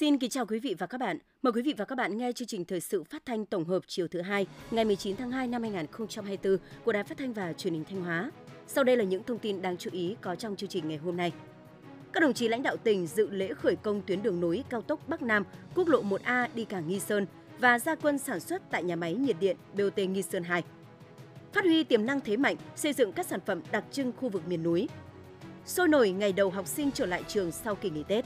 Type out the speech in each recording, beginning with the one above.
Xin kính chào quý vị và các bạn. Mời quý vị và các bạn nghe chương trình thời sự phát thanh tổng hợp chiều thứ hai, ngày 19 tháng 2 năm 2024 của Đài Phát thanh và Truyền hình Thanh Hóa. Sau đây là những thông tin đáng chú ý có trong chương trình ngày hôm nay. Các đồng chí lãnh đạo tỉnh dự lễ khởi công tuyến đường nối cao tốc Bắc Nam, quốc lộ 1A đi cảng Nghi Sơn và gia quân sản xuất tại nhà máy nhiệt điện BOT Nghi Sơn 2. Phát huy tiềm năng thế mạnh, xây dựng các sản phẩm đặc trưng khu vực miền núi. Sôi nổi ngày đầu học sinh trở lại trường sau kỳ nghỉ Tết.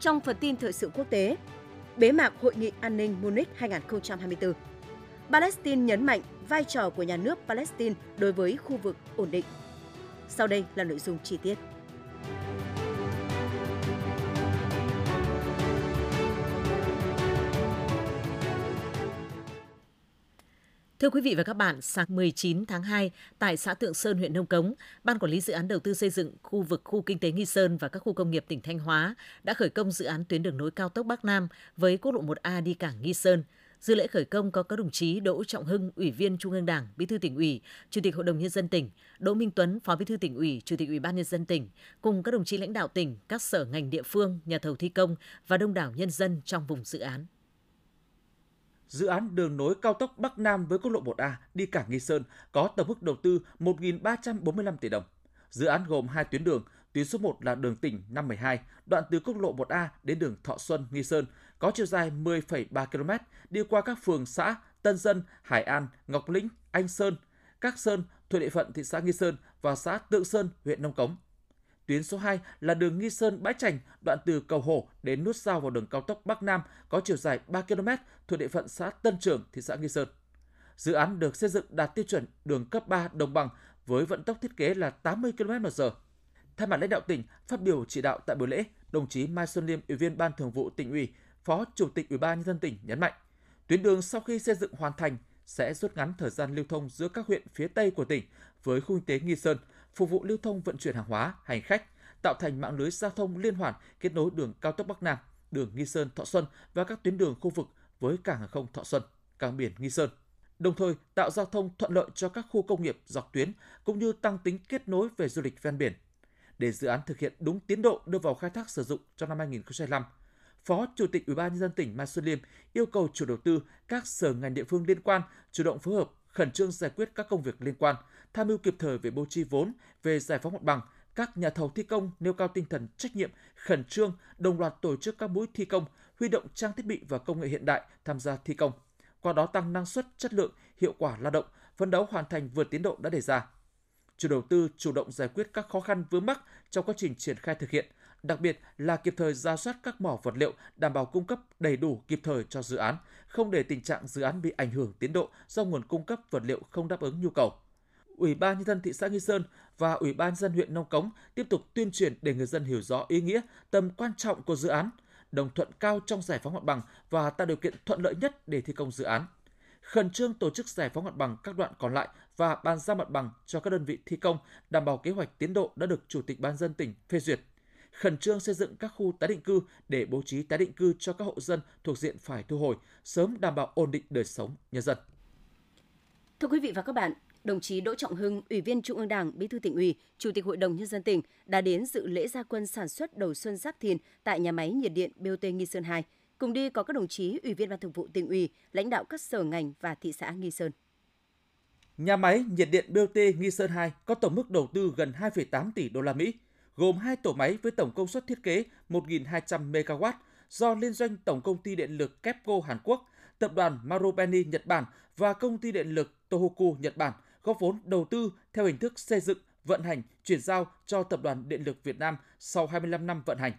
Trong phần tin thời sự quốc tế, bế mạc Hội nghị An ninh Munich 2024. Palestine nhấn mạnh vai trò của nhà nước Palestine đối với khu vực ổn định. Sau đây là nội dung chi tiết. Thưa quý vị và các bạn, sáng 19 tháng 2, tại xã Tượng Sơn, huyện Nông Cống, Ban Quản lý Dự án Đầu tư xây dựng khu vực khu kinh tế Nghi Sơn và các khu công nghiệp tỉnh Thanh Hóa đã khởi công dự án tuyến đường nối cao tốc Bắc Nam với quốc lộ 1A đi cảng Nghi Sơn. Dự lễ khởi công có các đồng chí Đỗ Trọng Hưng, Ủy viên Trung ương Đảng, Bí thư tỉnh ủy, Chủ tịch Hội đồng nhân dân tỉnh, Đỗ Minh Tuấn, Phó Bí thư tỉnh ủy, Chủ tịch Ủy ban nhân dân tỉnh, cùng các đồng chí lãnh đạo tỉnh, các sở ngành địa phương, nhà thầu thi công và đông đảo nhân dân trong vùng dự án dự án đường nối cao tốc Bắc Nam với quốc lộ 1A đi cảng Nghi Sơn có tổng mức đầu tư 1.345 tỷ đồng. Dự án gồm hai tuyến đường, tuyến số 1 là đường tỉnh 512, đoạn từ quốc lộ 1A đến đường Thọ Xuân, Nghi Sơn, có chiều dài 10,3 km, đi qua các phường xã Tân Dân, Hải An, Ngọc Lĩnh, Anh Sơn, Các Sơn thuộc địa phận thị xã Nghi Sơn và xã Tượng Sơn, huyện Nông Cống. Tuyến số 2 là đường Nghi Sơn Bãi Trành, đoạn từ cầu Hổ đến nút giao vào đường cao tốc Bắc Nam có chiều dài 3 km thuộc địa phận xã Tân Trường, thị xã Nghi Sơn. Dự án được xây dựng đạt tiêu chuẩn đường cấp 3 đồng bằng với vận tốc thiết kế là 80 km/h. Thay mặt lãnh đạo tỉnh, phát biểu chỉ đạo tại buổi lễ, đồng chí Mai Xuân Liêm, Ủy viên Ban Thường vụ tỉnh ủy, Phó Chủ tịch Ủy ban nhân dân tỉnh nhấn mạnh, tuyến đường sau khi xây dựng hoàn thành sẽ rút ngắn thời gian lưu thông giữa các huyện phía Tây của tỉnh với khu kinh tế Nghi Sơn, phục vụ lưu thông vận chuyển hàng hóa, hành khách, tạo thành mạng lưới giao thông liên hoàn kết nối đường cao tốc Bắc Nam, đường Nghi Sơn Thọ Xuân và các tuyến đường khu vực với cảng hàng không Thọ Xuân, cảng biển Nghi Sơn. Đồng thời tạo giao thông thuận lợi cho các khu công nghiệp dọc tuyến cũng như tăng tính kết nối về du lịch ven biển. Để dự án thực hiện đúng tiến độ đưa vào khai thác sử dụng trong năm 2025, Phó Chủ tịch Ủy ban nhân dân tỉnh Mai Xuân Liêm yêu cầu chủ đầu tư, các sở ngành địa phương liên quan chủ động phối hợp, khẩn trương giải quyết các công việc liên quan, tham mưu kịp thời về bố trí vốn, về giải phóng mặt bằng, các nhà thầu thi công nêu cao tinh thần trách nhiệm, khẩn trương, đồng loạt tổ chức các mũi thi công, huy động trang thiết bị và công nghệ hiện đại tham gia thi công. Qua đó tăng năng suất, chất lượng, hiệu quả lao động, phấn đấu hoàn thành vượt tiến độ đã đề ra. Chủ đầu tư chủ động giải quyết các khó khăn vướng mắc trong quá trình triển khai thực hiện, đặc biệt là kịp thời ra soát các mỏ vật liệu đảm bảo cung cấp đầy đủ kịp thời cho dự án, không để tình trạng dự án bị ảnh hưởng tiến độ do nguồn cung cấp vật liệu không đáp ứng nhu cầu. Ủy ban nhân dân thị xã Nghi Sơn và Ủy ban dân huyện Nông Cống tiếp tục tuyên truyền để người dân hiểu rõ ý nghĩa, tầm quan trọng của dự án, đồng thuận cao trong giải phóng mặt bằng và tạo điều kiện thuận lợi nhất để thi công dự án. Khẩn trương tổ chức giải phóng mặt bằng các đoạn còn lại và bàn giao mặt bằng cho các đơn vị thi công đảm bảo kế hoạch tiến độ đã được Chủ tịch Ban dân tỉnh phê duyệt. Khẩn trương xây dựng các khu tái định cư để bố trí tái định cư cho các hộ dân thuộc diện phải thu hồi, sớm đảm bảo ổn định đời sống nhân dân. Thưa quý vị và các bạn, đồng chí Đỗ Trọng Hưng, Ủy viên Trung ương Đảng, Bí thư tỉnh ủy, Chủ tịch Hội đồng nhân dân tỉnh đã đến dự lễ gia quân sản xuất đầu xuân Giáp Thìn tại nhà máy nhiệt điện BOT Nghi Sơn 2. Cùng đi có các đồng chí Ủy viên Ban Thường vụ tỉnh ủy, lãnh đạo các sở ngành và thị xã Nghi Sơn. Nhà máy nhiệt điện BOT Nghi Sơn 2 có tổng mức đầu tư gần 2,8 tỷ đô la Mỹ, gồm hai tổ máy với tổng công suất thiết kế 1.200 MW do liên doanh Tổng công ty điện lực KEPCO Hàn Quốc, tập đoàn Marubeni Nhật Bản và công ty điện lực Tohoku Nhật Bản góp vốn đầu tư theo hình thức xây dựng, vận hành, chuyển giao cho Tập đoàn Điện lực Việt Nam sau 25 năm vận hành.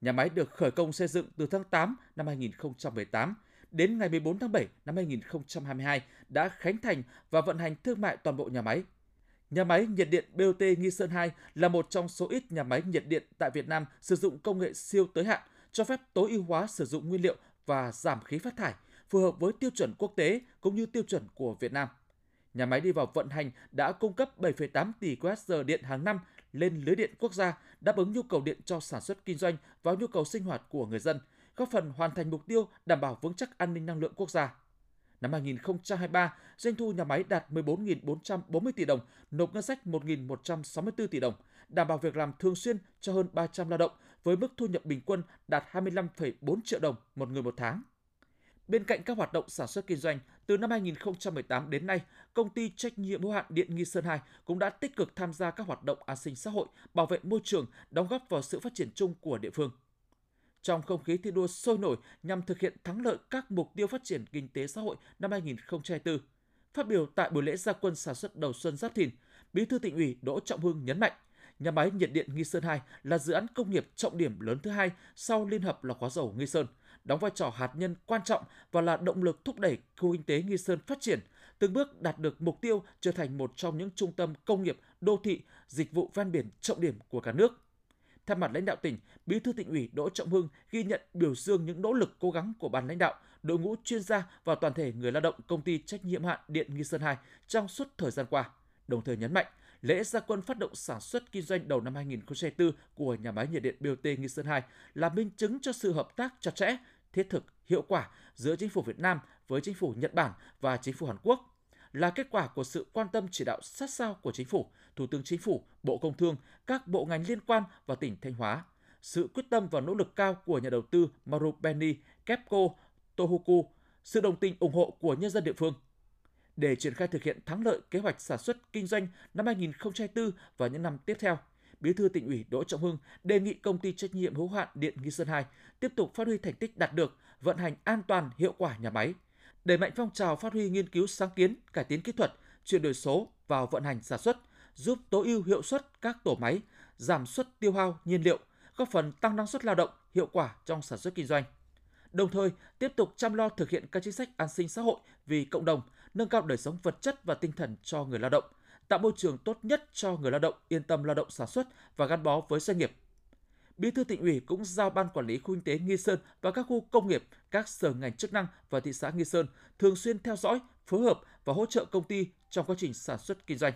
Nhà máy được khởi công xây dựng từ tháng 8 năm 2018 đến ngày 14 tháng 7 năm 2022 đã khánh thành và vận hành thương mại toàn bộ nhà máy. Nhà máy nhiệt điện BOT Nghi Sơn 2 là một trong số ít nhà máy nhiệt điện tại Việt Nam sử dụng công nghệ siêu tới hạn, cho phép tối ưu hóa sử dụng nguyên liệu và giảm khí phát thải, phù hợp với tiêu chuẩn quốc tế cũng như tiêu chuẩn của Việt Nam. Nhà máy đi vào vận hành đã cung cấp 7,8 tỷ kWh điện hàng năm lên lưới điện quốc gia, đáp ứng nhu cầu điện cho sản xuất kinh doanh và nhu cầu sinh hoạt của người dân, góp phần hoàn thành mục tiêu đảm bảo vững chắc an ninh năng lượng quốc gia. Năm 2023, doanh thu nhà máy đạt 14.440 tỷ đồng, nộp ngân sách 1.164 tỷ đồng, đảm bảo việc làm thường xuyên cho hơn 300 lao động với mức thu nhập bình quân đạt 25,4 triệu đồng một người một tháng. Bên cạnh các hoạt động sản xuất kinh doanh, từ năm 2018 đến nay, công ty trách nhiệm hữu hạn Điện Nghi Sơn 2 cũng đã tích cực tham gia các hoạt động an sinh xã hội, bảo vệ môi trường, đóng góp vào sự phát triển chung của địa phương. Trong không khí thi đua sôi nổi nhằm thực hiện thắng lợi các mục tiêu phát triển kinh tế xã hội năm 2024, phát biểu tại buổi lễ gia quân sản xuất đầu xuân Giáp Thìn, Bí thư tỉnh ủy Đỗ Trọng Hưng nhấn mạnh, nhà máy nhiệt điện Nghi Sơn 2 là dự án công nghiệp trọng điểm lớn thứ hai sau Liên hợp lọc hóa dầu Nghi Sơn – đóng vai trò hạt nhân quan trọng và là động lực thúc đẩy khu kinh tế Nghi Sơn phát triển, từng bước đạt được mục tiêu trở thành một trong những trung tâm công nghiệp, đô thị, dịch vụ ven biển trọng điểm của cả nước. Thay mặt lãnh đạo tỉnh, Bí thư tỉnh ủy Đỗ Trọng Hưng ghi nhận biểu dương những nỗ lực cố gắng của ban lãnh đạo, đội ngũ chuyên gia và toàn thể người lao động công ty trách nhiệm hạn Điện Nghi Sơn 2 trong suốt thời gian qua. Đồng thời nhấn mạnh, lễ gia quân phát động sản xuất kinh doanh đầu năm 2024 của nhà máy nhiệt điện BOT Nghi Sơn 2 là minh chứng cho sự hợp tác chặt chẽ, thiết thực, hiệu quả giữa chính phủ Việt Nam với chính phủ Nhật Bản và chính phủ Hàn Quốc là kết quả của sự quan tâm chỉ đạo sát sao của chính phủ, Thủ tướng Chính phủ, Bộ Công Thương, các bộ ngành liên quan và tỉnh Thanh Hóa, sự quyết tâm và nỗ lực cao của nhà đầu tư Marubeni, Kepco, Tohoku, sự đồng tình ủng hộ của nhân dân địa phương. Để triển khai thực hiện thắng lợi kế hoạch sản xuất kinh doanh năm 2024 và những năm tiếp theo – Bí thư tỉnh ủy Đỗ Trọng Hưng đề nghị công ty trách nhiệm hữu hạn Điện Nghi Sơn 2 tiếp tục phát huy thành tích đạt được, vận hành an toàn hiệu quả nhà máy, đẩy mạnh phong trào phát huy nghiên cứu sáng kiến, cải tiến kỹ thuật, chuyển đổi số vào vận hành sản xuất, giúp tối ưu hiệu suất các tổ máy, giảm suất tiêu hao nhiên liệu, góp phần tăng năng suất lao động, hiệu quả trong sản xuất kinh doanh. Đồng thời, tiếp tục chăm lo thực hiện các chính sách an sinh xã hội vì cộng đồng, nâng cao đời sống vật chất và tinh thần cho người lao động – tạo môi trường tốt nhất cho người lao động yên tâm lao động sản xuất và gắn bó với doanh nghiệp. Bí thư tỉnh ủy cũng giao ban quản lý khu kinh tế Nghi Sơn và các khu công nghiệp, các sở ngành chức năng và thị xã Nghi Sơn thường xuyên theo dõi, phối hợp và hỗ trợ công ty trong quá trình sản xuất kinh doanh.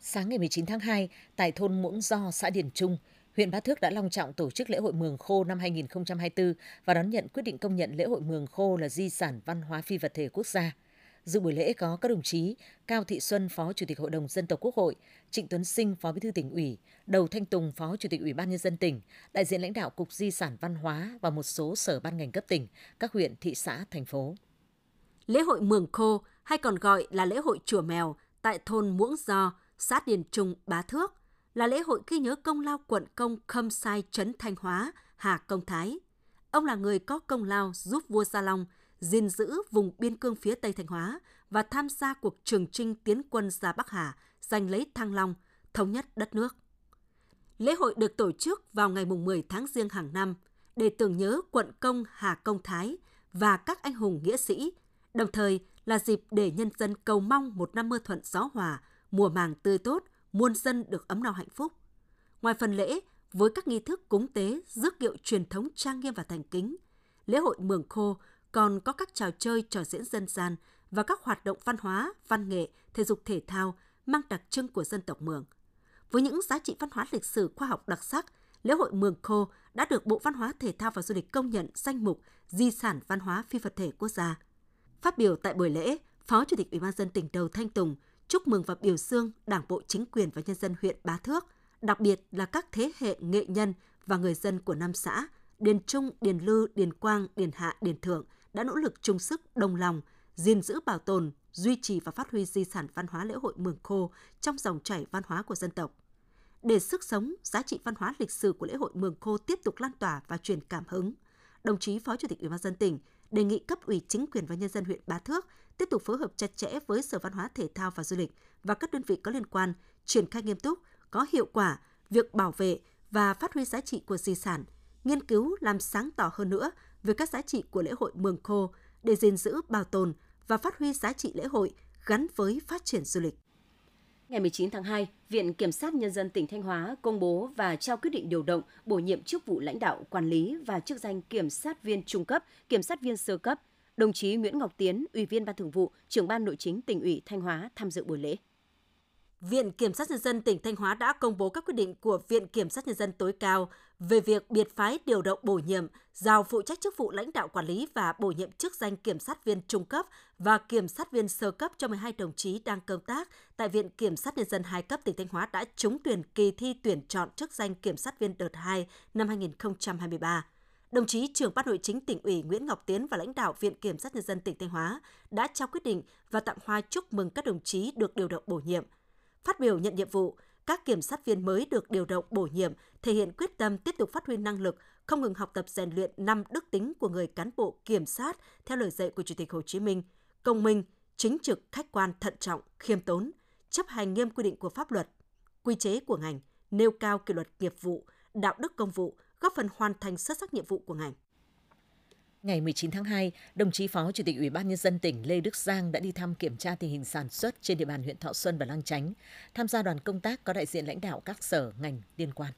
Sáng ngày 19 tháng 2, tại thôn Muỗng Do, xã Điền Trung, huyện Bá Thước đã long trọng tổ chức lễ hội Mường Khô năm 2024 và đón nhận quyết định công nhận lễ hội Mường Khô là di sản văn hóa phi vật thể quốc gia – Dự buổi lễ có các đồng chí Cao Thị Xuân, Phó Chủ tịch Hội đồng Dân tộc Quốc hội, Trịnh Tuấn Sinh, Phó Bí thư tỉnh ủy, Đầu Thanh Tùng, Phó Chủ tịch Ủy ban nhân dân tỉnh, đại diện lãnh đạo Cục Di sản Văn hóa và một số sở ban ngành cấp tỉnh, các huyện, thị xã, thành phố. Lễ hội Mường Khô hay còn gọi là lễ hội chùa mèo tại thôn Muỗng Do, xã Điền Trung, Bá Thước là lễ hội ghi nhớ công lao quận công Khâm Sai Trấn Thanh Hóa, Hà Công Thái. Ông là người có công lao giúp vua Gia Long – gìn giữ vùng biên cương phía Tây Thanh Hóa và tham gia cuộc trường trinh tiến quân ra Bắc Hà, giành lấy Thăng Long, thống nhất đất nước. Lễ hội được tổ chức vào ngày 10 tháng Giêng hàng năm để tưởng nhớ quận công Hà Công Thái và các anh hùng nghĩa sĩ, đồng thời là dịp để nhân dân cầu mong một năm mưa thuận gió hòa, mùa màng tươi tốt, muôn dân được ấm no hạnh phúc. Ngoài phần lễ, với các nghi thức cúng tế, rước kiệu truyền thống trang nghiêm và thành kính, lễ hội Mường Khô còn có các trò chơi, trò diễn dân gian và các hoạt động văn hóa, văn nghệ, thể dục thể thao mang đặc trưng của dân tộc Mường. Với những giá trị văn hóa lịch sử khoa học đặc sắc, lễ hội Mường Khô đã được Bộ Văn hóa Thể thao và Du lịch công nhận danh mục di sản văn hóa phi vật thể quốc gia. Phát biểu tại buổi lễ, Phó Chủ tịch Ủy ban dân tỉnh Đầu Thanh Tùng chúc mừng và biểu dương Đảng bộ chính quyền và nhân dân huyện Bá Thước, đặc biệt là các thế hệ nghệ nhân và người dân của năm xã Điền Trung, Điền Lư, Điền Quang, Điền Hạ, Điền Thượng đã nỗ lực chung sức đồng lòng, gìn giữ bảo tồn, duy trì và phát huy di sản văn hóa lễ hội Mường Khô trong dòng chảy văn hóa của dân tộc. Để sức sống, giá trị văn hóa lịch sử của lễ hội Mường Khô tiếp tục lan tỏa và truyền cảm hứng, đồng chí Phó Chủ tịch Ủy ban dân tỉnh đề nghị cấp ủy chính quyền và nhân dân huyện Bá Thước tiếp tục phối hợp chặt chẽ với Sở Văn hóa Thể thao và Du lịch và các đơn vị có liên quan triển khai nghiêm túc, có hiệu quả việc bảo vệ và phát huy giá trị của di sản, nghiên cứu làm sáng tỏ hơn nữa về các giá trị của lễ hội Mường Khô để gìn giữ, bảo tồn và phát huy giá trị lễ hội gắn với phát triển du lịch. Ngày 19 tháng 2, Viện Kiểm sát Nhân dân tỉnh Thanh Hóa công bố và trao quyết định điều động, bổ nhiệm chức vụ lãnh đạo, quản lý và chức danh kiểm sát viên trung cấp, kiểm sát viên sơ cấp. Đồng chí Nguyễn Ngọc Tiến, Ủy viên Ban Thường vụ, trưởng ban nội chính tỉnh ủy Thanh Hóa tham dự buổi lễ. Viện Kiểm sát Nhân dân tỉnh Thanh Hóa đã công bố các quyết định của Viện Kiểm sát Nhân dân tối cao về việc biệt phái điều động bổ nhiệm, giao phụ trách chức vụ lãnh đạo quản lý và bổ nhiệm chức danh kiểm sát viên trung cấp và kiểm sát viên sơ cấp cho 12 đồng chí đang công tác tại Viện Kiểm sát Nhân dân hai cấp tỉnh Thanh Hóa đã trúng tuyển kỳ thi tuyển chọn chức danh kiểm sát viên đợt 2 năm 2023 đồng chí trưởng ban nội chính tỉnh ủy Nguyễn Ngọc Tiến và lãnh đạo Viện Kiểm sát Nhân dân tỉnh Thanh Hóa đã trao quyết định và tặng hoa chúc mừng các đồng chí được điều động bổ nhiệm. Phát biểu nhận nhiệm vụ, các kiểm sát viên mới được điều động bổ nhiệm thể hiện quyết tâm tiếp tục phát huy năng lực, không ngừng học tập rèn luyện năm đức tính của người cán bộ kiểm sát theo lời dạy của Chủ tịch Hồ Chí Minh, công minh, chính trực, khách quan, thận trọng, khiêm tốn, chấp hành nghiêm quy định của pháp luật, quy chế của ngành, nêu cao kỷ luật nghiệp vụ, đạo đức công vụ, góp phần hoàn thành xuất sắc nhiệm vụ của ngành. Ngày 19 tháng 2, đồng chí Phó Chủ tịch Ủy ban Nhân dân tỉnh Lê Đức Giang đã đi thăm kiểm tra tình hình sản xuất trên địa bàn huyện Thọ Xuân và Lang Chánh. Tham gia đoàn công tác có đại diện lãnh đạo các sở, ngành liên quan.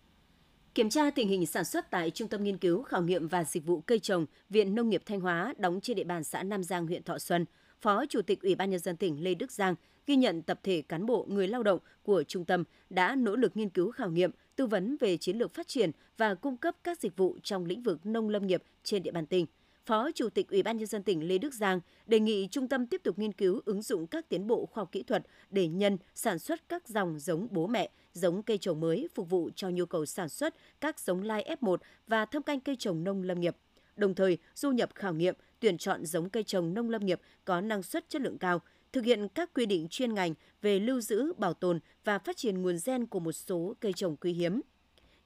Kiểm tra tình hình sản xuất tại Trung tâm Nghiên cứu, Khảo nghiệm và Dịch vụ Cây trồng, Viện Nông nghiệp Thanh Hóa đóng trên địa bàn xã Nam Giang, huyện Thọ Xuân, Phó Chủ tịch Ủy ban Nhân dân tỉnh Lê Đức Giang ghi nhận tập thể cán bộ người lao động của trung tâm đã nỗ lực nghiên cứu khảo nghiệm, tư vấn về chiến lược phát triển và cung cấp các dịch vụ trong lĩnh vực nông lâm nghiệp trên địa bàn tỉnh. Phó Chủ tịch Ủy ban nhân dân tỉnh Lê Đức Giang đề nghị trung tâm tiếp tục nghiên cứu ứng dụng các tiến bộ khoa học kỹ thuật để nhân sản xuất các dòng giống bố mẹ, giống cây trồng mới phục vụ cho nhu cầu sản xuất các giống lai F1 và thâm canh cây trồng nông lâm nghiệp. Đồng thời, du nhập khảo nghiệm, tuyển chọn giống cây trồng nông lâm nghiệp có năng suất chất lượng cao, thực hiện các quy định chuyên ngành về lưu giữ, bảo tồn và phát triển nguồn gen của một số cây trồng quý hiếm.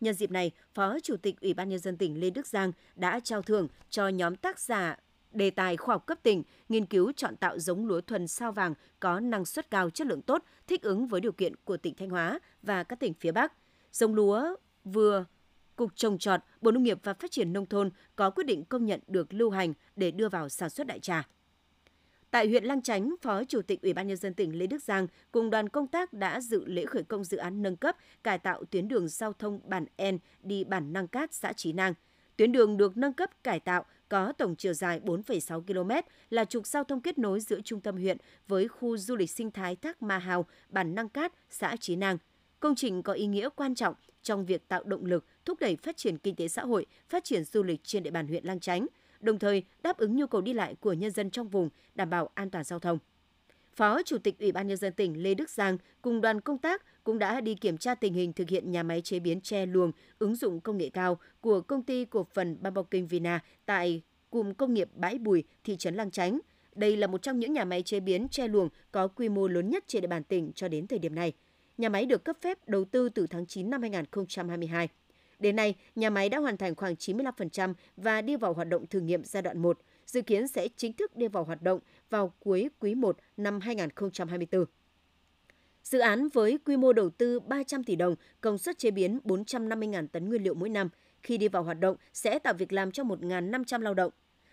Nhân dịp này, Phó Chủ tịch Ủy ban Nhân dân tỉnh Lê Đức Giang đã trao thưởng cho nhóm tác giả đề tài khoa học cấp tỉnh nghiên cứu chọn tạo giống lúa thuần sao vàng có năng suất cao chất lượng tốt, thích ứng với điều kiện của tỉnh Thanh Hóa và các tỉnh phía Bắc. Giống lúa vừa Cục Trồng Trọt, Bộ Nông nghiệp và Phát triển Nông thôn có quyết định công nhận được lưu hành để đưa vào sản xuất đại trà. Tại huyện Lang Chánh, Phó Chủ tịch Ủy ban nhân dân tỉnh Lê Đức Giang cùng đoàn công tác đã dự lễ khởi công dự án nâng cấp cải tạo tuyến đường giao thông bản En đi bản Năng Cát, xã Chí Nang. Tuyến đường được nâng cấp cải tạo có tổng chiều dài 4,6 km, là trục giao thông kết nối giữa trung tâm huyện với khu du lịch sinh thái Thác Ma Hào, bản Năng Cát, xã Chí Nang. Công trình có ý nghĩa quan trọng trong việc tạo động lực thúc đẩy phát triển kinh tế xã hội, phát triển du lịch trên địa bàn huyện Lang Chánh – đồng thời đáp ứng nhu cầu đi lại của nhân dân trong vùng, đảm bảo an toàn giao thông. Phó Chủ tịch Ủy ban nhân dân tỉnh Lê Đức Giang cùng đoàn công tác cũng đã đi kiểm tra tình hình thực hiện nhà máy chế biến tre luồng ứng dụng công nghệ cao của công ty cổ phần Bamboo King Vina tại cụm công nghiệp Bãi Bùi, thị trấn Lang Chánh. Đây là một trong những nhà máy chế biến tre luồng có quy mô lớn nhất trên địa bàn tỉnh cho đến thời điểm này. Nhà máy được cấp phép đầu tư từ tháng 9 năm 2022. Đến nay, nhà máy đã hoàn thành khoảng 95% và đi vào hoạt động thử nghiệm giai đoạn 1, dự kiến sẽ chính thức đi vào hoạt động vào cuối quý 1 năm 2024. Dự án với quy mô đầu tư 300 tỷ đồng, công suất chế biến 450.000 tấn nguyên liệu mỗi năm, khi đi vào hoạt động sẽ tạo việc làm cho 1.500 lao động.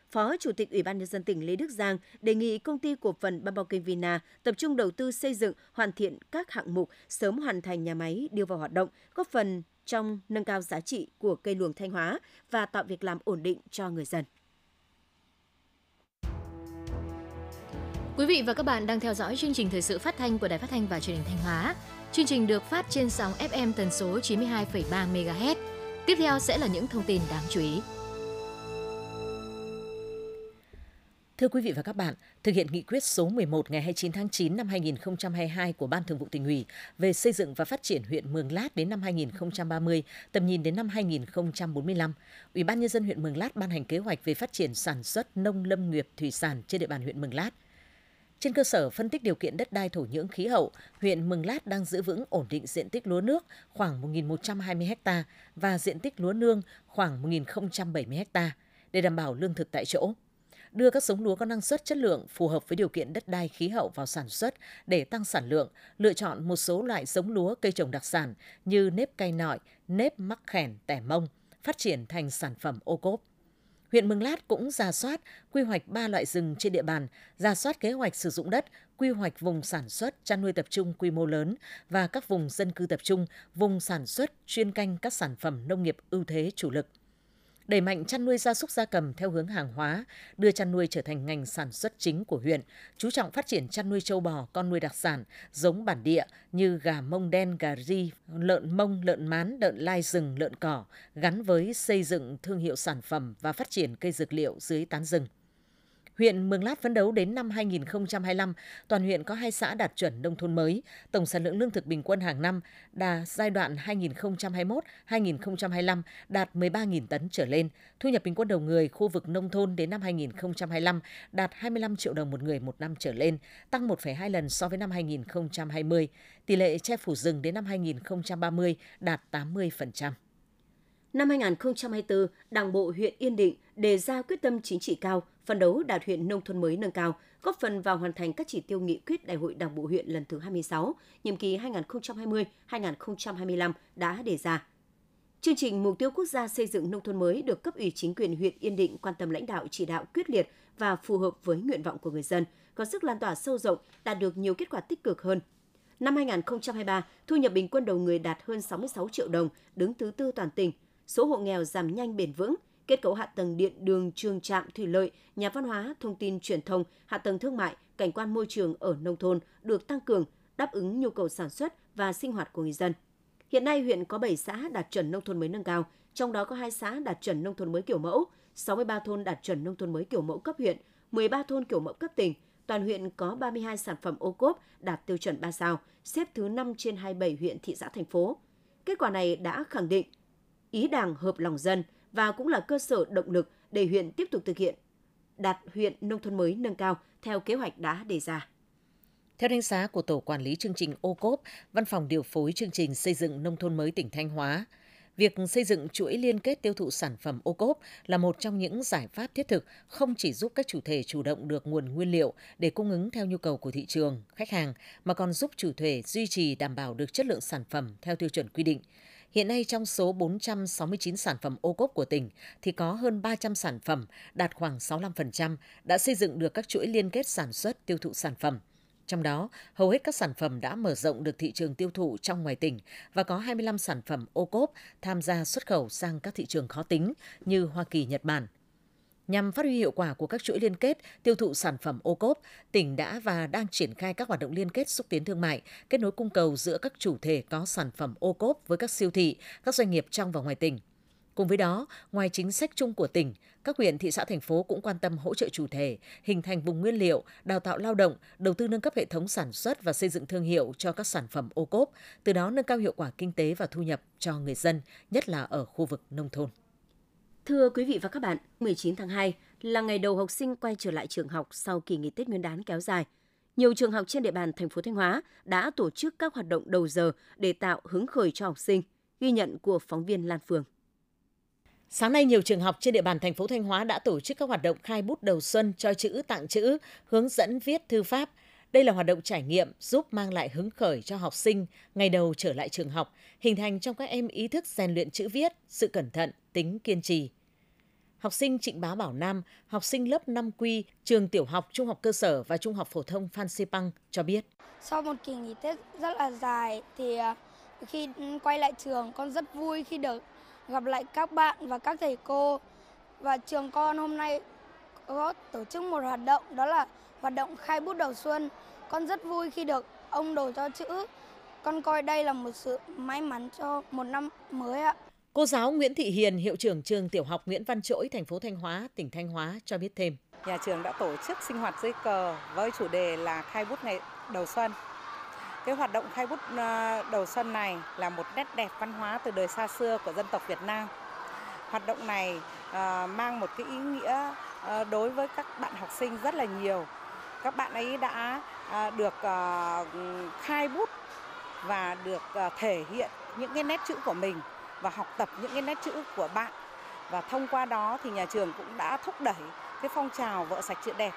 Phó Chủ tịch Ủy ban nhân dân tỉnh Lê Đức Giang đề nghị công ty cổ phần Bamboo Vina tập trung đầu tư xây dựng, hoàn thiện các hạng mục, sớm hoàn thành nhà máy đưa vào hoạt động, góp phần trong nâng cao giá trị của cây luồng Thanh Hóa và tạo việc làm ổn định cho người dân. Quý vị và các bạn đang theo dõi chương trình thời sự phát thanh của Đài Phát thanh và Truyền hình Thanh Hóa. Chương trình được phát trên sóng FM tần số 92,3 MHz. Tiếp theo sẽ là những thông tin đáng chú ý. Thưa quý vị và các bạn, thực hiện nghị quyết số 11 ngày 29 tháng 9 năm 2022 của Ban Thường vụ tỉnh ủy về xây dựng và phát triển huyện Mường Lát đến năm 2030, tầm nhìn đến năm 2045, Ủy ban nhân dân huyện Mường Lát ban hành kế hoạch về phát triển sản xuất nông lâm nghiệp thủy sản trên địa bàn huyện Mường Lát. Trên cơ sở phân tích điều kiện đất đai thổ nhưỡng khí hậu, huyện Mường Lát đang giữ vững ổn định diện tích lúa nước khoảng 1.120 ha và diện tích lúa nương khoảng 1.070 ha để đảm bảo lương thực tại chỗ đưa các giống lúa có năng suất chất lượng phù hợp với điều kiện đất đai khí hậu vào sản xuất để tăng sản lượng, lựa chọn một số loại giống lúa cây trồng đặc sản như nếp cây nọi, nếp mắc khèn tẻ mông, phát triển thành sản phẩm ô cốp. Huyện Mường Lát cũng ra soát, quy hoạch 3 loại rừng trên địa bàn, ra soát kế hoạch sử dụng đất, quy hoạch vùng sản xuất, chăn nuôi tập trung quy mô lớn và các vùng dân cư tập trung, vùng sản xuất chuyên canh các sản phẩm nông nghiệp ưu thế chủ lực đẩy mạnh chăn nuôi gia súc gia cầm theo hướng hàng hóa, đưa chăn nuôi trở thành ngành sản xuất chính của huyện, chú trọng phát triển chăn nuôi châu bò, con nuôi đặc sản, giống bản địa như gà mông đen, gà ri, lợn mông, lợn mán, lợn lai rừng, lợn cỏ, gắn với xây dựng thương hiệu sản phẩm và phát triển cây dược liệu dưới tán rừng. Huyện Mường Lát phấn đấu đến năm 2025, toàn huyện có hai xã đạt chuẩn nông thôn mới, tổng sản lượng lương thực bình quân hàng năm đà giai đoạn 2021-2025 đạt 13.000 tấn trở lên, thu nhập bình quân đầu người khu vực nông thôn đến năm 2025 đạt 25 triệu đồng một người một năm trở lên, tăng 1,2 lần so với năm 2020. Tỷ lệ che phủ rừng đến năm 2030 đạt 80%. Năm 2024, Đảng bộ huyện Yên Định đề ra quyết tâm chính trị cao, phân đấu đạt huyện nông thôn mới nâng cao, góp phần vào hoàn thành các chỉ tiêu nghị quyết Đại hội Đảng bộ huyện lần thứ 26, nhiệm kỳ 2020-2025 đã đề ra. Chương trình Mục tiêu Quốc gia xây dựng nông thôn mới được cấp ủy chính quyền huyện Yên Định quan tâm lãnh đạo chỉ đạo quyết liệt và phù hợp với nguyện vọng của người dân, có sức lan tỏa sâu rộng, đạt được nhiều kết quả tích cực hơn. Năm 2023, thu nhập bình quân đầu người đạt hơn 66 triệu đồng, đứng thứ tư toàn tỉnh, số hộ nghèo giảm nhanh bền vững, kết cấu hạ tầng điện đường, trường trạm, thủy lợi, nhà văn hóa, thông tin truyền thông, hạ tầng thương mại, cảnh quan môi trường ở nông thôn được tăng cường, đáp ứng nhu cầu sản xuất và sinh hoạt của người dân. Hiện nay huyện có 7 xã đạt chuẩn nông thôn mới nâng cao, trong đó có 2 xã đạt chuẩn nông thôn mới kiểu mẫu, 63 thôn đạt chuẩn nông thôn mới kiểu mẫu cấp huyện, 13 thôn kiểu mẫu cấp tỉnh. Toàn huyện có 32 sản phẩm ô cốp đạt tiêu chuẩn 3 sao, xếp thứ 5 trên 27 huyện thị xã thành phố. Kết quả này đã khẳng định ý đảng hợp lòng dân và cũng là cơ sở động lực để huyện tiếp tục thực hiện đạt huyện nông thôn mới nâng cao theo kế hoạch đã đề ra. Theo đánh giá của Tổ Quản lý chương trình ô cốp, Văn phòng điều phối chương trình xây dựng nông thôn mới tỉnh Thanh Hóa, việc xây dựng chuỗi liên kết tiêu thụ sản phẩm ô cốp là một trong những giải pháp thiết thực không chỉ giúp các chủ thể chủ động được nguồn nguyên liệu để cung ứng theo nhu cầu của thị trường, khách hàng, mà còn giúp chủ thể duy trì đảm bảo được chất lượng sản phẩm theo tiêu chuẩn quy định, Hiện nay trong số 469 sản phẩm ô cốp của tỉnh thì có hơn 300 sản phẩm đạt khoảng 65% đã xây dựng được các chuỗi liên kết sản xuất tiêu thụ sản phẩm. Trong đó, hầu hết các sản phẩm đã mở rộng được thị trường tiêu thụ trong ngoài tỉnh và có 25 sản phẩm ô cốp tham gia xuất khẩu sang các thị trường khó tính như Hoa Kỳ, Nhật Bản, Nhằm phát huy hiệu quả của các chuỗi liên kết tiêu thụ sản phẩm ô cốp, tỉnh đã và đang triển khai các hoạt động liên kết xúc tiến thương mại, kết nối cung cầu giữa các chủ thể có sản phẩm ô cốp với các siêu thị, các doanh nghiệp trong và ngoài tỉnh. Cùng với đó, ngoài chính sách chung của tỉnh, các huyện, thị xã, thành phố cũng quan tâm hỗ trợ chủ thể, hình thành vùng nguyên liệu, đào tạo lao động, đầu tư nâng cấp hệ thống sản xuất và xây dựng thương hiệu cho các sản phẩm ô cốp, từ đó nâng cao hiệu quả kinh tế và thu nhập cho người dân, nhất là ở khu vực nông thôn. Thưa quý vị và các bạn, 19 tháng 2 là ngày đầu học sinh quay trở lại trường học sau kỳ nghỉ Tết Nguyên đán kéo dài. Nhiều trường học trên địa bàn thành phố Thanh Hóa đã tổ chức các hoạt động đầu giờ để tạo hứng khởi cho học sinh, ghi nhận của phóng viên Lan Phương. Sáng nay, nhiều trường học trên địa bàn thành phố Thanh Hóa đã tổ chức các hoạt động khai bút đầu xuân cho chữ tặng chữ, hướng dẫn viết thư pháp. Đây là hoạt động trải nghiệm giúp mang lại hứng khởi cho học sinh ngày đầu trở lại trường học, hình thành trong các em ý thức rèn luyện chữ viết, sự cẩn thận, tính kiên trì. Học sinh Trịnh Bá Bảo Nam, học sinh lớp 5 quy, trường tiểu học, trung học cơ sở và trung học phổ thông Phan Xipang cho biết. Sau một kỳ nghỉ Tết rất là dài thì à, khi quay lại trường con rất vui khi được gặp lại các bạn và các thầy cô. Và trường con hôm nay có tổ chức một hoạt động đó là hoạt động khai bút đầu xuân. Con rất vui khi được ông đồ cho chữ. Con coi đây là một sự may mắn cho một năm mới ạ. Cô giáo Nguyễn Thị Hiền, hiệu trưởng trường tiểu học Nguyễn Văn Trỗi, thành phố Thanh Hóa, tỉnh Thanh Hóa cho biết thêm. Nhà trường đã tổ chức sinh hoạt dưới cờ với chủ đề là khai bút ngày đầu xuân. Cái hoạt động khai bút ờ, đầu xuân này là một nét đẹp văn hóa từ đời xa xưa của dân tộc Việt Nam. Hoạt động này ờ, mang một cái ý nghĩa ờ, đối với các bạn học sinh rất là nhiều. Các bạn ấy đã được khai bút và được thể hiện những cái nét chữ của mình và học tập những cái nét chữ của bạn và thông qua đó thì nhà trường cũng đã thúc đẩy cái phong trào vợ sạch chữ đẹp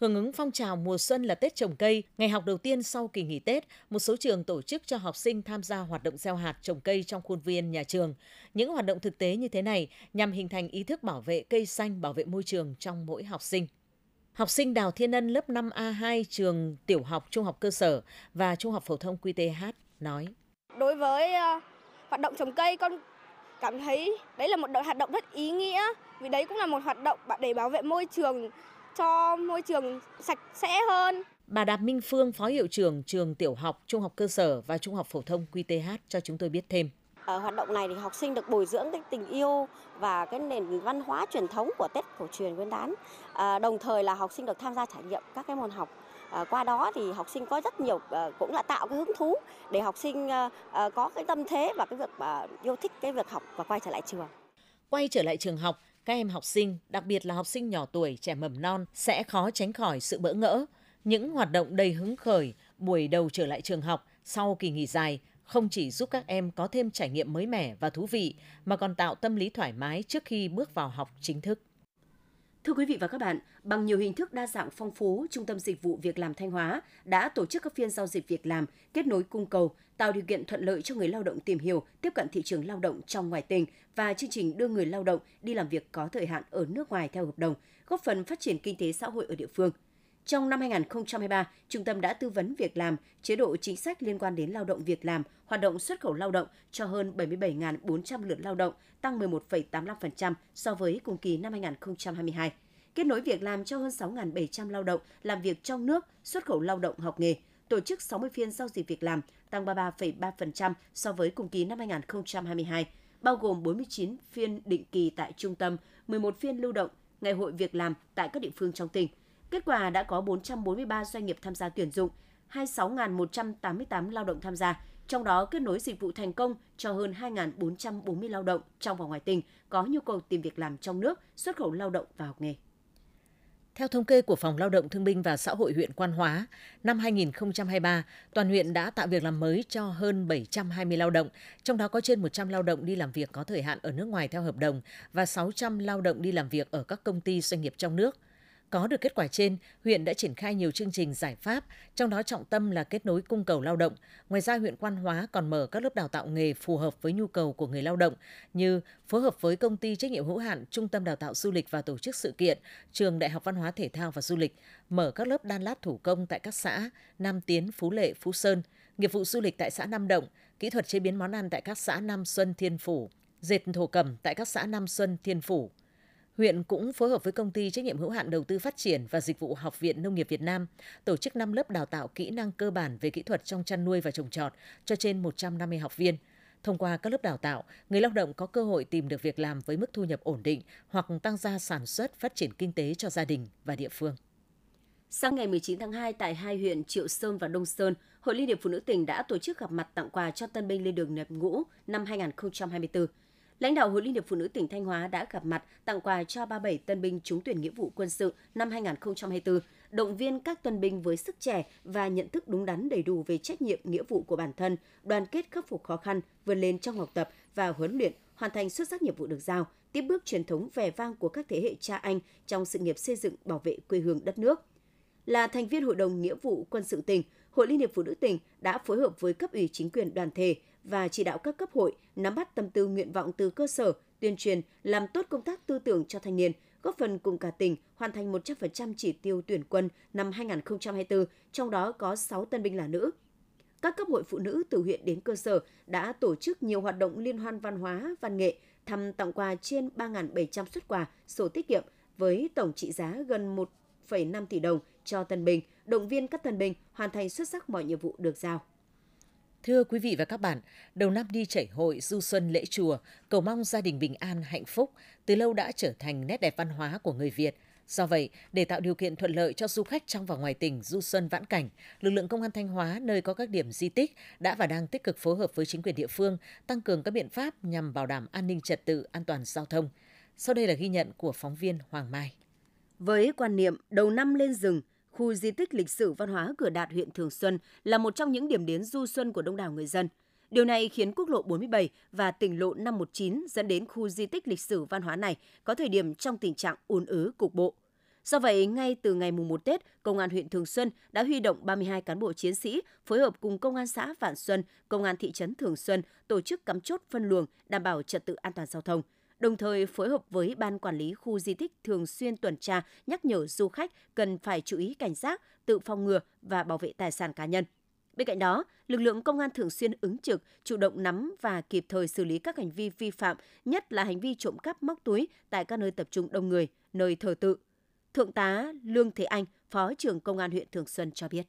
Hưởng ứng phong trào mùa xuân là Tết trồng cây, ngày học đầu tiên sau kỳ nghỉ Tết, một số trường tổ chức cho học sinh tham gia hoạt động gieo hạt trồng cây trong khuôn viên nhà trường. Những hoạt động thực tế như thế này nhằm hình thành ý thức bảo vệ cây xanh, bảo vệ môi trường trong mỗi học sinh. Học sinh Đào Thiên Ân lớp 5A2 trường tiểu học, trung học cơ sở và trung học phổ thông QTH nói. Đối với ờ, hoạt động trồng cây con cảm thấy đấy là một hoạt động rất ý nghĩa vì đấy cũng là một hoạt động để bảo vệ môi trường cho môi trường sạch sẽ hơn. Bà Đạp Minh Phương, Phó Hiệu trưởng trường tiểu học, trung học cơ sở và trung học phổ thông QTH cho chúng tôi biết thêm. Ở hoạt động này thì học sinh được bồi dưỡng cái tình yêu và cái nền văn hóa truyền thống của Tết cổ truyền Nguyên đán. À, đồng thời là học sinh được tham gia trải nghiệm các cái môn học. À, qua đó thì học sinh có rất nhiều à, cũng là tạo cái hứng thú để học sinh à, à, có cái tâm thế và cái việc à, yêu thích cái việc học và quay trở lại trường. Quay trở lại trường học, các em học sinh, đặc biệt là học sinh nhỏ tuổi, trẻ mầm non sẽ khó tránh khỏi sự bỡ ngỡ. Những hoạt động đầy hứng khởi buổi đầu trở lại trường học sau kỳ nghỉ dài không chỉ giúp các em có thêm trải nghiệm mới mẻ và thú vị mà còn tạo tâm lý thoải mái trước khi bước vào học chính thức. Thưa quý vị và các bạn, bằng nhiều hình thức đa dạng phong phú, Trung tâm Dịch vụ Việc làm Thanh Hóa đã tổ chức các phiên giao dịch việc làm, kết nối cung cầu, tạo điều kiện thuận lợi cho người lao động tìm hiểu, tiếp cận thị trường lao động trong ngoài tỉnh và chương trình đưa người lao động đi làm việc có thời hạn ở nước ngoài theo hợp đồng, góp phần phát triển kinh tế xã hội ở địa phương – trong năm 2023, trung tâm đã tư vấn việc làm, chế độ chính sách liên quan đến lao động việc làm, hoạt động xuất khẩu lao động cho hơn 77.400 lượt lao động, tăng 11,85% so với cùng kỳ năm 2022. Kết nối việc làm cho hơn 6.700 lao động làm việc trong nước, xuất khẩu lao động học nghề, tổ chức 60 phiên giao dịch việc làm, tăng 33,3% so với cùng kỳ năm 2022, bao gồm 49 phiên định kỳ tại trung tâm, 11 phiên lưu động, ngày hội việc làm tại các địa phương trong tỉnh – Kết quả đã có 443 doanh nghiệp tham gia tuyển dụng, 26.188 lao động tham gia, trong đó kết nối dịch vụ thành công cho hơn 2.440 lao động trong và ngoài tỉnh có nhu cầu tìm việc làm trong nước, xuất khẩu lao động và học nghề. Theo thống kê của Phòng Lao động Thương binh và Xã hội huyện Quan Hóa, năm 2023, toàn huyện đã tạo việc làm mới cho hơn 720 lao động, trong đó có trên 100 lao động đi làm việc có thời hạn ở nước ngoài theo hợp đồng và 600 lao động đi làm việc ở các công ty doanh nghiệp trong nước – có được kết quả trên, huyện đã triển khai nhiều chương trình giải pháp, trong đó trọng tâm là kết nối cung cầu lao động. Ngoài ra, huyện Quan Hóa còn mở các lớp đào tạo nghề phù hợp với nhu cầu của người lao động như phối hợp với công ty trách nhiệm hữu hạn Trung tâm Đào tạo Du lịch và tổ chức sự kiện, Trường Đại học Văn hóa Thể thao và Du lịch, mở các lớp đan lát thủ công tại các xã Nam Tiến, Phú Lệ, Phú Sơn, nghiệp vụ du lịch tại xã Nam Động, kỹ thuật chế biến món ăn tại các xã Nam Xuân, Thiên Phủ, dệt thổ cẩm tại các xã Nam Xuân, Thiên Phủ, Huyện cũng phối hợp với công ty trách nhiệm hữu hạn đầu tư phát triển và dịch vụ Học viện Nông nghiệp Việt Nam tổ chức 5 lớp đào tạo kỹ năng cơ bản về kỹ thuật trong chăn nuôi và trồng trọt cho trên 150 học viên. Thông qua các lớp đào tạo, người lao động có cơ hội tìm được việc làm với mức thu nhập ổn định hoặc tăng gia sản xuất, phát triển kinh tế cho gia đình và địa phương. Sáng ngày 19 tháng 2 tại hai huyện Triệu Sơn và Đông Sơn, Hội Liên hiệp Phụ nữ tỉnh đã tổ chức gặp mặt tặng quà cho tân binh lên đường nhập ngũ năm 2024 lãnh đạo Hội Liên hiệp Phụ nữ tỉnh Thanh Hóa đã gặp mặt tặng quà cho 37 tân binh trúng tuyển nghĩa vụ quân sự năm 2024, động viên các tân binh với sức trẻ và nhận thức đúng đắn đầy đủ về trách nhiệm nghĩa vụ của bản thân, đoàn kết khắc phục khó khăn, vươn lên trong học tập và huấn luyện, hoàn thành xuất sắc nhiệm vụ được giao, tiếp bước truyền thống vẻ vang của các thế hệ cha anh trong sự nghiệp xây dựng bảo vệ quê hương đất nước. Là thành viên Hội đồng Nghĩa vụ Quân sự tỉnh, Hội Liên hiệp Phụ nữ tỉnh đã phối hợp với cấp ủy chính quyền đoàn thể và chỉ đạo các cấp hội nắm bắt tâm tư nguyện vọng từ cơ sở, tuyên truyền, làm tốt công tác tư tưởng cho thanh niên, góp phần cùng cả tỉnh hoàn thành 100% chỉ tiêu tuyển quân năm 2024, trong đó có 6 tân binh là nữ. Các cấp hội phụ nữ từ huyện đến cơ sở đã tổ chức nhiều hoạt động liên hoan văn hóa, văn nghệ, thăm tặng quà trên 3.700 xuất quà, sổ tiết kiệm với tổng trị giá gần 1,5 tỷ đồng cho tân binh, động viên các tân binh hoàn thành xuất sắc mọi nhiệm vụ được giao. Thưa quý vị và các bạn, đầu năm đi chảy hội du xuân lễ chùa, cầu mong gia đình bình an, hạnh phúc, từ lâu đã trở thành nét đẹp văn hóa của người Việt. Do vậy, để tạo điều kiện thuận lợi cho du khách trong và ngoài tỉnh du xuân vãn cảnh, lực lượng công an Thanh Hóa nơi có các điểm di tích đã và đang tích cực phối hợp với chính quyền địa phương tăng cường các biện pháp nhằm bảo đảm an ninh trật tự, an toàn giao thông. Sau đây là ghi nhận của phóng viên Hoàng Mai. Với quan niệm đầu năm lên rừng, khu di tích lịch sử văn hóa Cửa Đạt huyện Thường Xuân là một trong những điểm đến du xuân của đông đảo người dân. Điều này khiến quốc lộ 47 và tỉnh lộ 519 dẫn đến khu di tích lịch sử văn hóa này có thời điểm trong tình trạng ùn ứ cục bộ. Do vậy, ngay từ ngày mùng 1 Tết, Công an huyện Thường Xuân đã huy động 32 cán bộ chiến sĩ phối hợp cùng Công an xã Vạn Xuân, Công an thị trấn Thường Xuân tổ chức cắm chốt phân luồng đảm bảo trật tự an toàn giao thông – đồng thời phối hợp với Ban Quản lý khu di tích thường xuyên tuần tra nhắc nhở du khách cần phải chú ý cảnh giác, tự phòng ngừa và bảo vệ tài sản cá nhân. Bên cạnh đó, lực lượng công an thường xuyên ứng trực, chủ động nắm và kịp thời xử lý các hành vi vi phạm, nhất là hành vi trộm cắp móc túi tại các nơi tập trung đông người, nơi thờ tự. Thượng tá Lương Thế Anh, Phó trưởng Công an huyện Thường Xuân cho biết.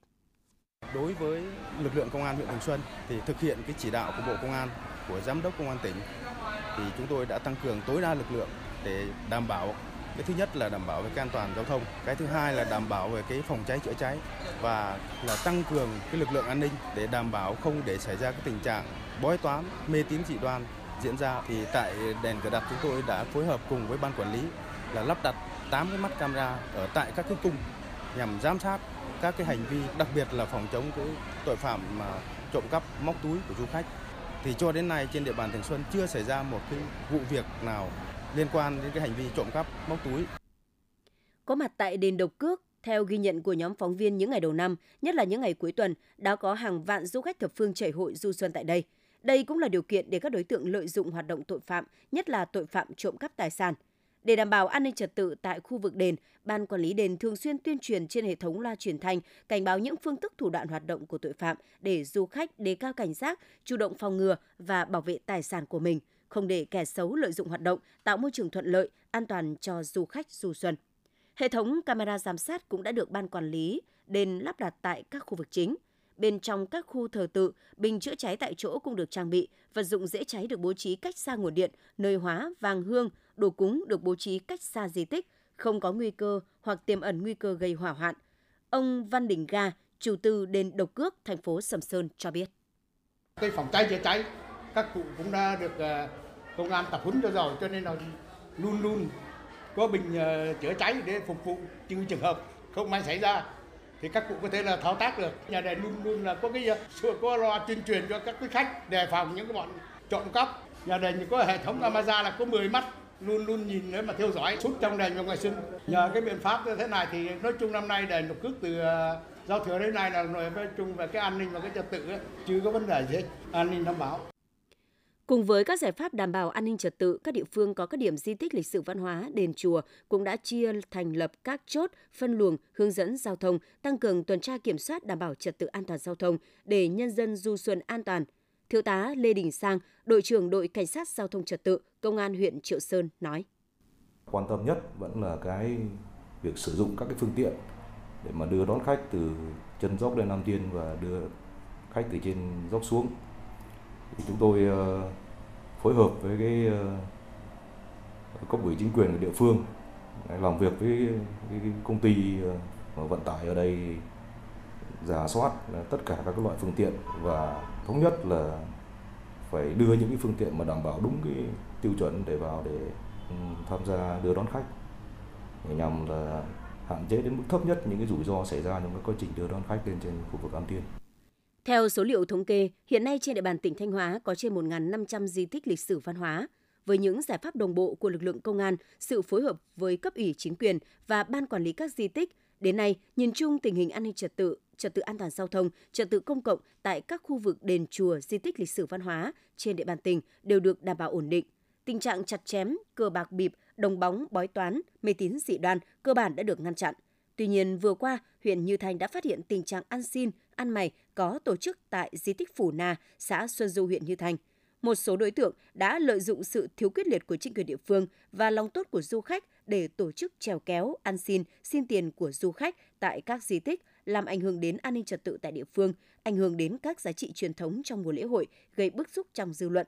Đối với lực lượng công an huyện Thường Xuân thì thực hiện cái chỉ đạo của Bộ Công an, của Giám đốc Công an tỉnh thì chúng tôi đã tăng cường tối đa lực lượng để đảm bảo. Cái thứ nhất là đảm bảo về cái an toàn giao thông, cái thứ hai là đảm bảo về cái phòng cháy chữa cháy và là tăng cường cái lực lượng an ninh để đảm bảo không để xảy ra cái tình trạng bói toán, mê tín dị đoan diễn ra. Thì tại đèn cờ đặt chúng tôi đã phối hợp cùng với ban quản lý là lắp đặt 8 cái mắt camera ở tại các cái cung nhằm giám sát các cái hành vi đặc biệt là phòng chống cái tội phạm mà trộm cắp móc túi của du khách thì cho đến nay trên địa bàn Thường Xuân chưa xảy ra một cái vụ việc nào liên quan đến cái hành vi trộm cắp móc túi. Có mặt tại đền Độc Cước, theo ghi nhận của nhóm phóng viên những ngày đầu năm, nhất là những ngày cuối tuần, đã có hàng vạn du khách thập phương chảy hội du xuân tại đây. Đây cũng là điều kiện để các đối tượng lợi dụng hoạt động tội phạm, nhất là tội phạm trộm cắp tài sản. Để đảm bảo an ninh trật tự tại khu vực đền, Ban quản lý đền thường xuyên tuyên truyền trên hệ thống loa truyền thanh, cảnh báo những phương thức thủ đoạn hoạt động của tội phạm để du khách đề cao cảnh giác, chủ động phòng ngừa và bảo vệ tài sản của mình, không để kẻ xấu lợi dụng hoạt động, tạo môi trường thuận lợi, an toàn cho du khách du xuân. Hệ thống camera giám sát cũng đã được ban quản lý đền lắp đặt tại các khu vực chính. Bên trong các khu thờ tự, bình chữa cháy tại chỗ cũng được trang bị, vật dụng dễ cháy được bố trí cách xa nguồn điện, nơi hóa, vàng hương, đồ cúng được bố trí cách xa di tích, không có nguy cơ hoặc tiềm ẩn nguy cơ gây hỏa hoạn. Ông Văn Đình Ga, chủ tư đền Độc Cước, thành phố Sầm Sơn cho biết. Cái phòng cháy chữa cháy, các cụ cũng đã được ờ, công an tập huấn cho rồi, cho nên là luôn luôn có bình ờ, chữa cháy để phục vụ trừ trường hợp không may xảy ra thì các cụ có thể là thao tác được. Nhà này luôn luôn là có cái ờ, có loa tuyên truyền cho các quý khách đề phòng những cái bọn trộm cắp. Nhà này có hệ thống camera là có 10 mắt luôn luôn nhìn để mà theo dõi suốt trong đền trong ngày sinh nhờ cái biện pháp như thế này thì nói chung năm nay đền độc cước từ ờ, giao thừa đến nay là nói chung về cái an ninh và cái trật tự ấy, chưa có vấn đề gì hết an ninh đảm bảo Cùng với các giải pháp đảm bảo an ninh trật tự, các địa phương có các điểm di tích lịch sử văn hóa, đền chùa cũng đã chia thành lập các chốt, phân luồng, hướng dẫn giao thông, tăng cường tuần tra kiểm soát đảm bảo trật tự an toàn giao thông để nhân dân du xuân an toàn. Thiếu tá Lê Đình Sang, đội trưởng đội cảnh sát giao thông trật tự, công an huyện Triệu Sơn nói: Quan tâm nhất vẫn là cái việc sử dụng các cái phương tiện để mà đưa đón khách từ chân dốc lên Nam Tiên và đưa khách từ trên dốc xuống. Thì chúng tôi ờ, phối hợp với cái ờ, cấp ủy chính quyền của địa phương làm việc với cái công ty ờ, vận tải ở đây giả soát tất cả các loại phương tiện và thống nhất là phải đưa những cái phương tiện mà đảm bảo đúng cái tiêu chuẩn để vào để ừ, tham gia đưa đón khách để nhằm là hạn chế đến mức thấp nhất những cái rủi ro xảy ra trong các quá trình đưa đón khách lên trên khu vực Am Tiên. Theo số liệu thống kê, hiện nay trên địa bàn tỉnh Thanh Hóa có trên 1.500 di tích lịch sử văn hóa. Với những giải pháp đồng bộ của lực lượng công an, sự phối hợp với cấp ủy chính quyền và ban quản lý các di tích, đến nay nhìn chung tình hình an ninh trật tự trật tự an toàn giao thông, trật tự công cộng tại các khu vực đền chùa, di tích lịch sử văn hóa trên địa bàn tỉnh đều được đảm bảo ổn định. Tình trạng chặt chém, cờ bạc bịp, đồng bóng, bói toán, mê tín dị đoan cơ bản đã được ngăn chặn. Tuy nhiên, vừa qua, huyện Như Thanh đã phát hiện tình trạng ăn xin, ăn mày có tổ chức tại di tích Phủ Na, xã Xuân Du, huyện Như Thanh. Một số đối tượng đã lợi dụng sự thiếu quyết liệt của chính quyền địa phương và lòng tốt của du khách để tổ chức trèo kéo, ăn xin, xin tiền của du khách tại các di tích, làm ảnh hưởng đến an ninh trật tự tại địa phương, ảnh hưởng đến các giá trị truyền thống trong mùa lễ hội, gây bức xúc trong dư luận.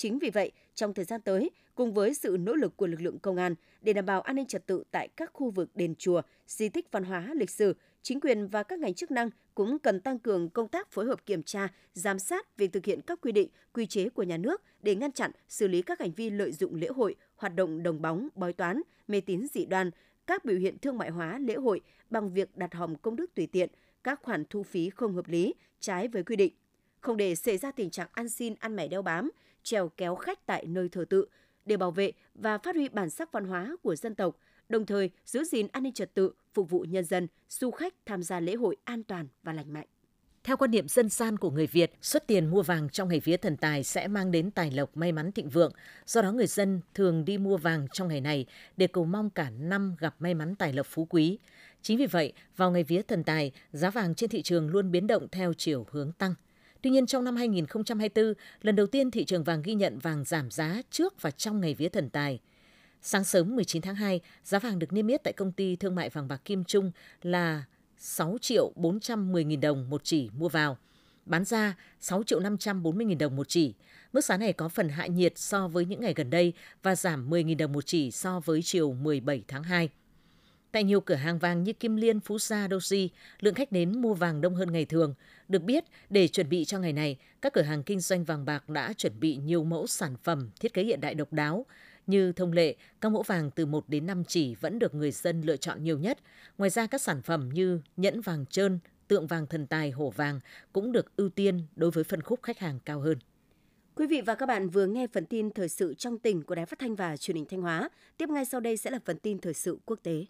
Chính vì vậy, trong thời gian tới, cùng với sự nỗ lực của lực lượng công an để đảm bảo an ninh trật tự tại các khu vực đền chùa, di tích văn hóa lịch sử, chính quyền và các ngành chức năng cũng cần tăng cường công tác phối hợp kiểm tra, giám sát việc thực hiện các quy định, quy chế của nhà nước để ngăn chặn, xử lý các hành vi lợi dụng lễ hội, hoạt động đồng bóng, bói toán, mê tín dị đoan, các biểu hiện thương mại hóa lễ hội bằng việc đặt hòm công đức tùy tiện, các khoản thu phí không hợp lý, trái với quy định. Không để xảy ra tình trạng ăn xin ăn mẻ đeo bám, trèo kéo khách tại nơi thờ tự, để bảo vệ và phát huy bản sắc văn hóa của dân tộc, đồng thời giữ gìn an ninh trật tự, phục vụ nhân dân, du khách tham gia lễ hội an toàn và lành mạnh. Theo quan niệm dân gian của người Việt, xuất tiền mua vàng trong ngày vía thần tài sẽ mang đến tài lộc may mắn thịnh vượng. Do đó người dân thường đi mua vàng trong ngày này để cầu mong cả năm gặp may mắn tài lộc phú quý. Chính vì vậy, vào ngày vía thần tài, giá vàng trên thị trường luôn biến động theo chiều hướng tăng. Tuy nhiên trong năm 2024, lần đầu tiên thị trường vàng ghi nhận vàng giảm giá trước và trong ngày vía thần tài. Sáng sớm 19 tháng 2, giá vàng được niêm yết tại công ty thương mại vàng bạc Kim Trung là 6 triệu 410 nghìn đồng một chỉ mua vào. Bán ra 6 triệu 540 nghìn đồng một chỉ. Mức giá này có phần hạ nhiệt so với những ngày gần đây và giảm 10 nghìn đồng một chỉ so với chiều 17 tháng 2. Tại nhiều cửa hàng vàng như Kim Liên, Phú Sa, Doji, lượng khách đến mua vàng đông hơn ngày thường. Được biết, để chuẩn bị cho ngày này, các cửa hàng kinh doanh vàng bạc đã chuẩn bị nhiều mẫu sản phẩm thiết kế hiện đại độc đáo. Như thông lệ, các mẫu vàng từ 1 đến 5 chỉ vẫn được người dân lựa chọn nhiều nhất. Ngoài ra các sản phẩm như nhẫn vàng trơn, tượng vàng thần tài hổ vàng cũng được ưu tiên đối với phân khúc khách hàng cao hơn. Quý vị và các bạn vừa nghe phần tin thời sự trong tỉnh của Đài Phát thanh và Truyền hình Thanh Hóa. Tiếp ngay sau đây sẽ là phần tin thời sự quốc tế.